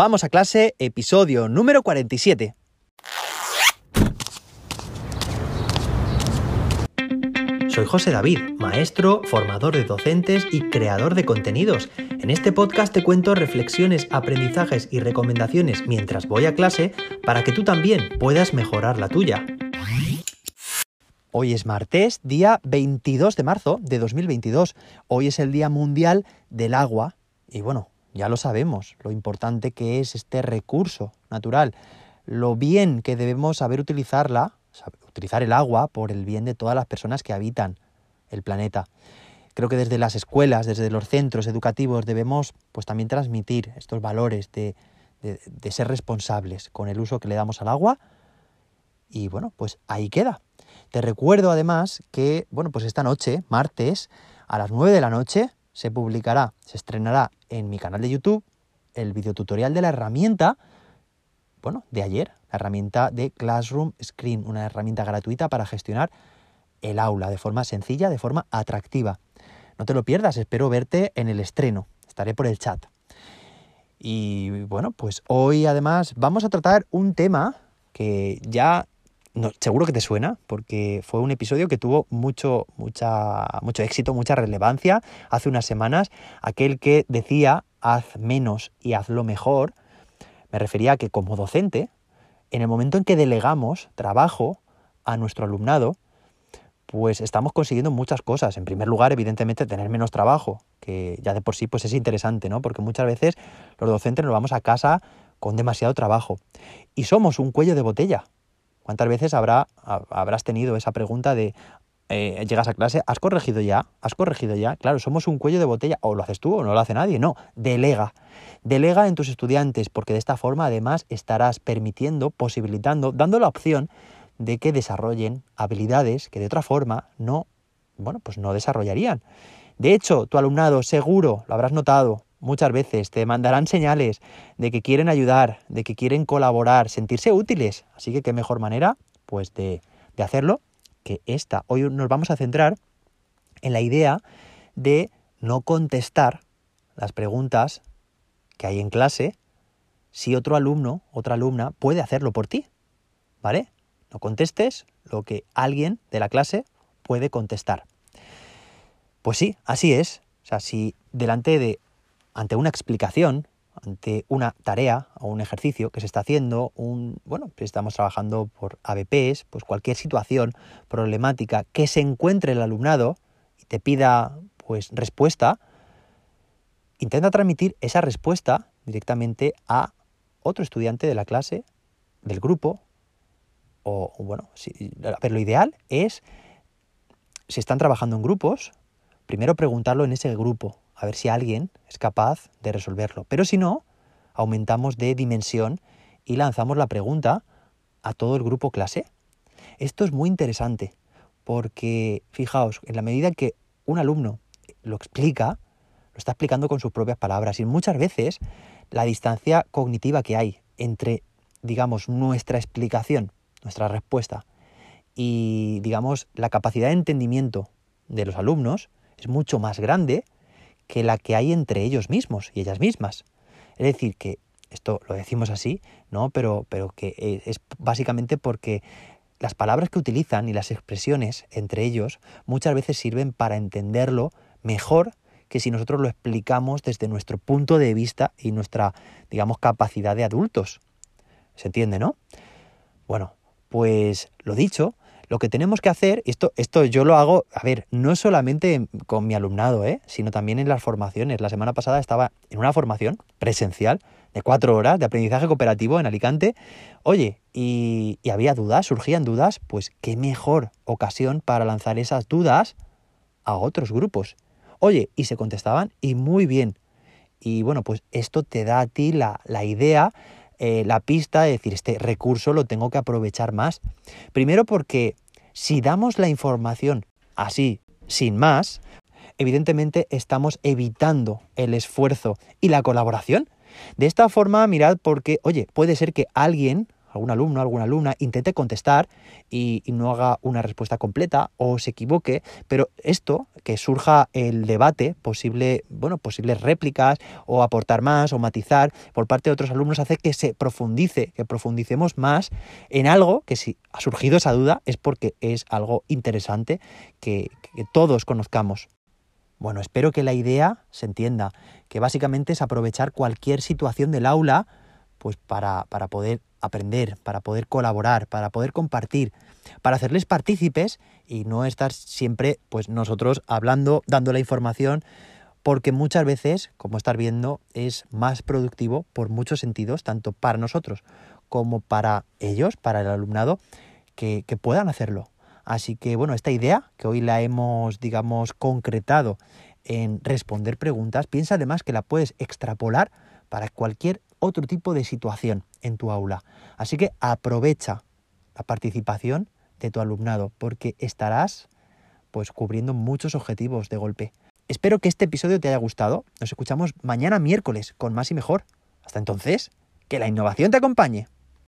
Vamos a clase, episodio número 47. Soy José David, maestro, formador de docentes y creador de contenidos. En este podcast te cuento reflexiones, aprendizajes y recomendaciones mientras voy a clase para que tú también puedas mejorar la tuya. Hoy es martes, día 22 de marzo de 2022. Hoy es el Día Mundial del Agua y bueno, ya lo sabemos, lo importante que es este recurso natural, lo bien que debemos saber utilizarla, utilizar el agua por el bien de todas las personas que habitan el planeta. Creo que desde las escuelas, desde los centros educativos debemos pues también transmitir estos valores de, de, ser responsables con el uso que le damos al agua y bueno, pues ahí queda. Te recuerdo además que, bueno, pues esta noche, martes, a las 9 de la noche, se publicará, se estrenará en mi canal de YouTube el videotutorial de la herramienta, bueno, de ayer, la herramienta de Classroom Screen, una herramienta gratuita para gestionar el aula de forma sencilla, de forma atractiva. No te lo pierdas, espero verte en el estreno, estaré por el chat. Y bueno, pues hoy además vamos a tratar un tema que ya seguro que te suena, porque fue un episodio que tuvo mucho, mucha, mucho éxito, mucha relevancia hace unas semanas. Aquel que decía haz menos y hazlo mejor, me refería a que como docente, en el momento en que delegamos trabajo a nuestro alumnado, pues estamos consiguiendo muchas cosas. En primer lugar, evidentemente, tener menos trabajo, que ya de por sí pues es interesante, ¿no? Porque muchas veces los docentes nos vamos a casa con demasiado trabajo y somos un cuello de botella ¿Cuántas veces habrá, habrás tenido esa pregunta de eh, llegas a clase, ¿has corregido ya? ¿Has corregido ya? Claro, somos un cuello de botella, o lo haces tú o no lo hace nadie, no, delega. Delega en tus estudiantes, porque de esta forma además estarás permitiendo, posibilitando, dando la opción de que desarrollen habilidades que de otra forma no, bueno, pues no desarrollarían. De hecho, tu alumnado seguro, lo habrás notado, muchas veces te mandarán señales de que quieren ayudar, de que quieren colaborar, sentirse útiles. Así que qué mejor manera, pues, de, de hacerlo que esta. Hoy nos vamos a centrar en la idea de no contestar las preguntas que hay en clase si otro alumno, otra alumna puede hacerlo por ti. ¿Vale? No contestes lo que alguien de la clase puede contestar. Pues sí, así es. O sea, si delante de ante una explicación, ante una tarea o un ejercicio que se está haciendo, un, bueno, estamos trabajando por ABPs, pues cualquier situación problemática que se encuentre el alumnado y te pida pues respuesta, intenta transmitir esa respuesta directamente a otro estudiante de la clase, del grupo, o bueno, pero lo ideal es, si están trabajando en grupos, primero preguntarlo en ese grupo, a ver si alguien es capaz de resolverlo. Pero si no, aumentamos de dimensión y lanzamos la pregunta a todo el grupo clase. Esto es muy interesante porque, fijaos, en la medida que un alumno lo explica, lo está explicando con sus propias palabras y muchas veces la distancia cognitiva que hay entre, digamos, nuestra explicación, nuestra respuesta y, digamos, la capacidad de entendimiento de los alumnos es mucho más grande que la que hay entre ellos mismos y ellas mismas. Es decir, que esto lo decimos así, ¿no? Pero, pero que eh, es básicamente porque las palabras que utilizan y las expresiones entre ellos muchas veces sirven para entenderlo mejor que si nosotros lo explicamos desde nuestro punto de vista y nuestra, digamos, capacidad de adultos. ¿Se entiende, no? Bueno, pues lo dicho, lo que tenemos que hacer, esto, esto yo lo hago, a ver, no solamente con mi alumnado, ¿eh? sino también en las formaciones. La semana pasada estaba en una formación presencial de cuatro horas de aprendizaje cooperativo en Alicante. Oye, y, había dudas, surgían dudas, pues qué mejor ocasión para lanzar esas dudas a otros grupos. Oye, y se contestaban y muy bien. Y bueno, pues esto te da a ti la, la idea eh, la pista de decir, este recurso lo tengo que aprovechar más. Primero porque si damos la información así, sin más, evidentemente estamos evitando el esfuerzo y la colaboración. De esta forma, mirad porque, oye, puede ser que alguien, algún alumno, alguna alumna intente contestar y, no haga una respuesta completa o se equivoque, pero esto, que surja el debate, posible, bueno, posibles réplicas o aportar más o matizar por parte de otros alumnos, hace que se profundice, que profundicemos más en algo que si ha surgido esa duda es porque es algo interesante que, que todos conozcamos. Bueno, espero que la idea se entienda, que básicamente es aprovechar cualquier situación del aula pues para, para poder aprender, para poder colaborar, para poder compartir, para hacerles partícipes y no estar siempre pues nosotros hablando, dando la información, porque muchas veces, como estar viendo, es más productivo por muchos sentidos, tanto para nosotros como para ellos, para el alumnado, que, que puedan hacerlo. Así que bueno, esta idea que hoy la hemos, digamos, concretado en responder preguntas, piensa además que la puedes extrapolar para cualquier otro tipo de situación en tu aula. Así que aprovecha la participación de tu alumnado porque estarás pues cubriendo muchos objetivos de golpe. Espero que este episodio te haya gustado. Nos escuchamos mañana miércoles con más y mejor. Hasta entonces, que la innovación te acompañe.